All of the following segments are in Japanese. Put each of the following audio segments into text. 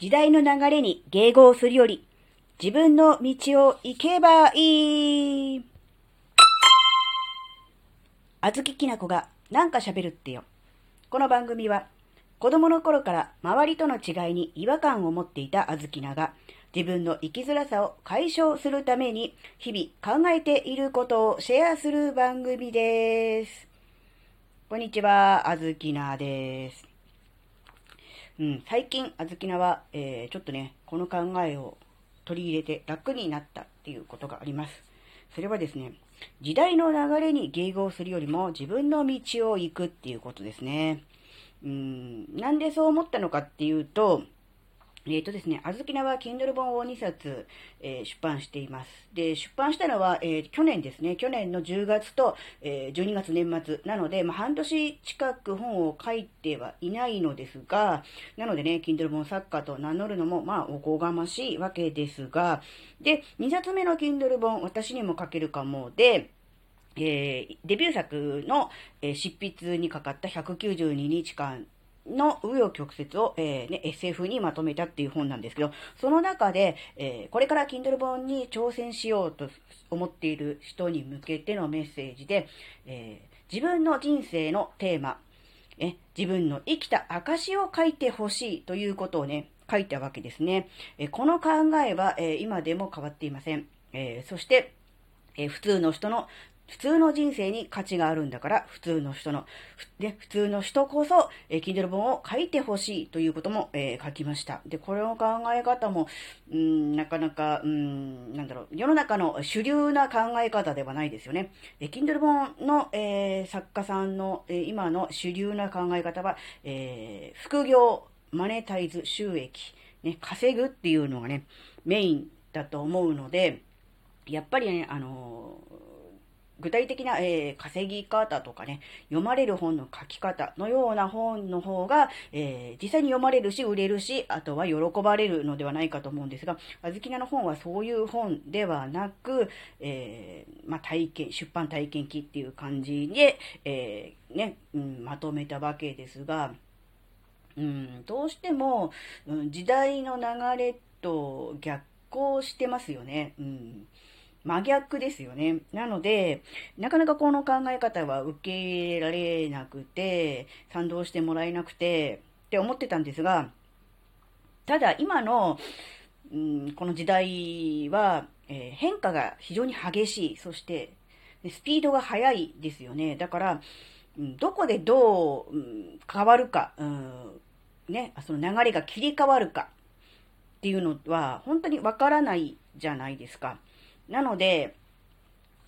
時代の流れに迎合するより、自分の道を行けばいい。あずききなこがなんか喋るってよ。この番組は、子供の頃から周りとの違いに違和感を持っていたあずきなが、自分の生きづらさを解消するために、日々考えていることをシェアする番組です。こんにちは、あずきなです。うん、最近、あずきなは、えー、ちょっとね、この考えを取り入れて楽になったっていうことがあります。それはですね、時代の流れに迎合するよりも自分の道を行くっていうことですね。うん、なんでそう思ったのかっていうと、えっ、ー、とですね、あずきなは Kindle 本を2冊、えー、出版しています。で、出版したのは、えー、去年ですね、去年の10月と、え12月年末なので、まあ、半年近く本を書いてはいないのですが、なのでね、Kindle 本作家と名乗るのも、まあ、おこがましいわけですが、で、2冊目の Kindle 本、私にも書けるかもで、え、デビュー作の、え、執筆にかかった192日間の紆余曲折を、えーね、SF にまとめたっていう本なんですけど、その中で、えー、これから Kindle 本に挑戦しようと思っている人に向けてのメッセージで、えー、自分の人生のテーマ、え自分の生きた証を書いてほしいということをね、書いたわけですね。えこの考えは、え今でも変わっていません。えそして、え普通の人の普通の人生に価値があるんだから、普通の人の、ね、普通の人こそ、えー、Kindle 本を書いてほしいということも、えー、書きました。で、これの考え方も、うん、なかなか、うん、なんだろう、世の中の主流な考え方ではないですよね。えー、Kindle 本の、えー、作家さんの、えー、今の主流な考え方は、えー、副業、マネタイズ、収益、ね、稼ぐっていうのがね、メインだと思うので、やっぱりね、あのー具体的な、えー、稼ぎ方とかね、読まれる本の書き方のような本の方が、えー、実際に読まれるし、売れるし、あとは喜ばれるのではないかと思うんですが、あずきなの本はそういう本ではなく、えー、まあ、体験、出版体験記っていう感じで、えね、うん、まとめたわけですが、うん、どうしても、うん、時代の流れと逆行してますよね。うん真逆ですよね。なので、なかなかこの考え方は受け入れられなくて、賛同してもらえなくて、って思ってたんですが、ただ今の、うん、この時代は、えー、変化が非常に激しい。そして、スピードが速いですよね。だから、どこでどう、うん、変わるか、うん、ね、その流れが切り替わるかっていうのは、本当にわからないじゃないですか。なので、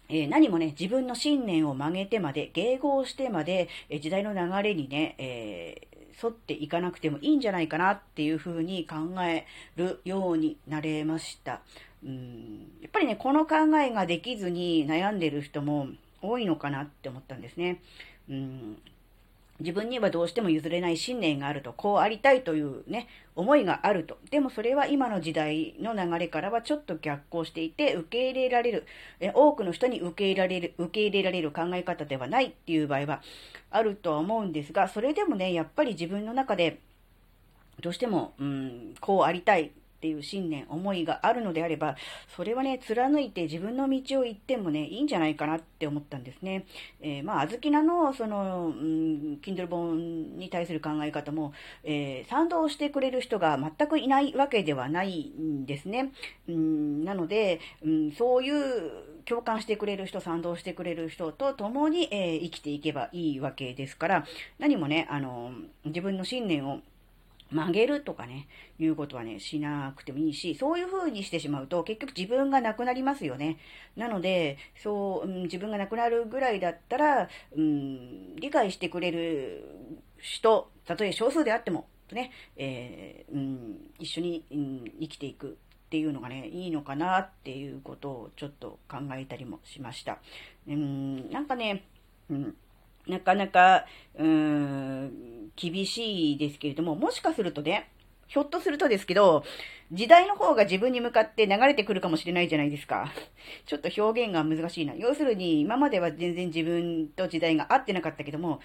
えー、何もね、自分の信念を曲げてまで、迎合してまで、え、時代の流れにね、えー、沿っていかなくてもいいんじゃないかなっていうふうに考えるようになれました。うんやっぱりね、この考えができずに悩んでる人も多いのかなって思ったんですね。うん自分にはどうしても譲れない信念があると、こうありたいというね、思いがあると。でもそれは今の時代の流れからはちょっと逆行していて、受け入れられる、え多くの人に受け入れられる、受け入れられる考え方ではないっていう場合はあるとは思うんですが、それでもね、やっぱり自分の中で、どうしても、うん、こうありたい、っていう信念、思いがあるのであれば、それはね、貫いて自分の道を行ってもね、いいんじゃないかなって思ったんですね。えー、まあ、あずきなの、その、うん、Kindle 本に対する考え方も、えー、賛同してくれる人が全くいないわけではないんですね。うん、なので、うん、そういう共感してくれる人、賛同してくれる人と共に、えー、生きていけばいいわけですから、何もね、あの、自分の信念を曲げるとかね、いうことはね、しなくてもいいし、そういう風にしてしまうと、結局自分がなくなりますよね。なので、そう、うん、自分がなくなるぐらいだったら、うん、理解してくれる人、たとえ少数であっても、とね、えー、うん、一緒に、うん、生きていくっていうのがね、いいのかなっていうことをちょっと考えたりもしました。うん、なんかね、うん、なかなか、うーん、厳しいですけれども、もしかするとね、ひょっとするとですけど、時代の方が自分に向かって流れてくるかもしれないじゃないですか。ちょっと表現が難しいな。要するに、今までは全然自分と時代が合ってなかったけども、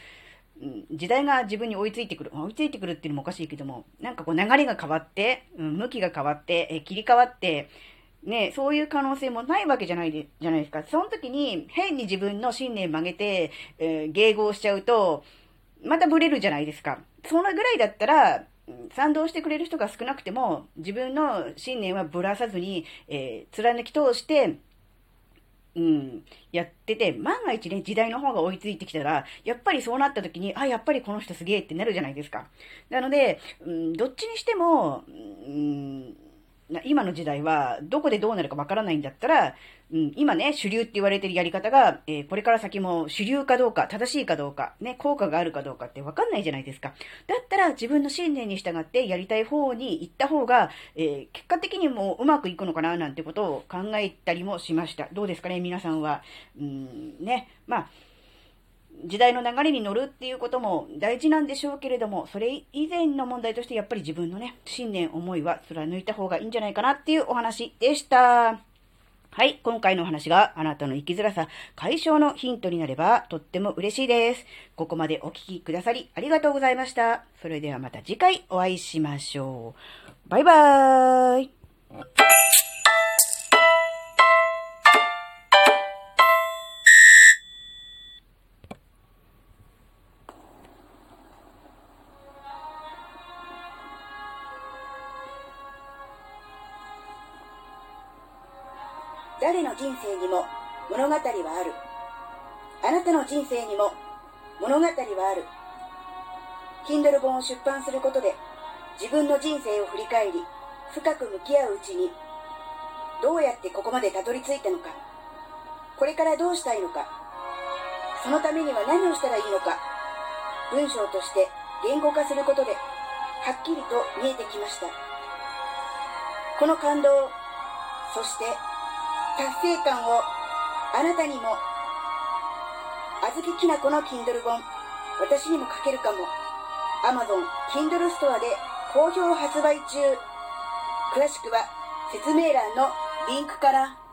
時代が自分に追いついてくる。追いついてくるっていうのもおかしいけども、なんかこう流れが変わって、うん、向きが変わって、え切り替わって、ね、そういう可能性もないわけじゃないで、じゃないですか。その時に変に自分の信念曲げて、えー、迎合しちゃうと、またブレるじゃないですか。そのぐらいだったら、賛同してくれる人が少なくても、自分の信念はぶらさずに、えー、貫き通して、うん、やってて、万が一ね、時代の方が追いついてきたら、やっぱりそうなった時に、あ、やっぱりこの人すげえってなるじゃないですか。なので、うん、どっちにしても、うん今の時代は、どこでどうなるかわからないんだったら、うん、今ね、主流って言われてるやり方が、えー、これから先も主流かどうか、正しいかどうか、ね、効果があるかどうかってわかんないじゃないですか。だったら自分の信念に従ってやりたい方に行った方が、えー、結果的にもうまくいくのかななんてことを考えたりもしました。どうですかね、皆さんは。うん、ね、まあ、時代の流れに乗るっていうことも大事なんでしょうけれども、それ以前の問題としてやっぱり自分のね、信念、思いは貫いた方がいいんじゃないかなっていうお話でした。はい、今回のお話があなたの生きづらさ解消のヒントになればとっても嬉しいです。ここまでお聴きくださりありがとうございました。それではまた次回お会いしましょう。バイバーイ。誰の人生にも物語はある。あなたの人生にも物語はある。Kindle 本を出版することで自分の人生を振り返り、深く向き合ううちに、どうやってここまでたどり着いたのか、これからどうしたいのか、そのためには何をしたらいいのか、文章として言語化することで、はっきりと見えてきました。この感動、そして達成感をあなたにもあずききなこの Kindle 本私にも書けるかも。Amazon Kindle ストアで好評発売中。詳しくは説明欄のリンクから。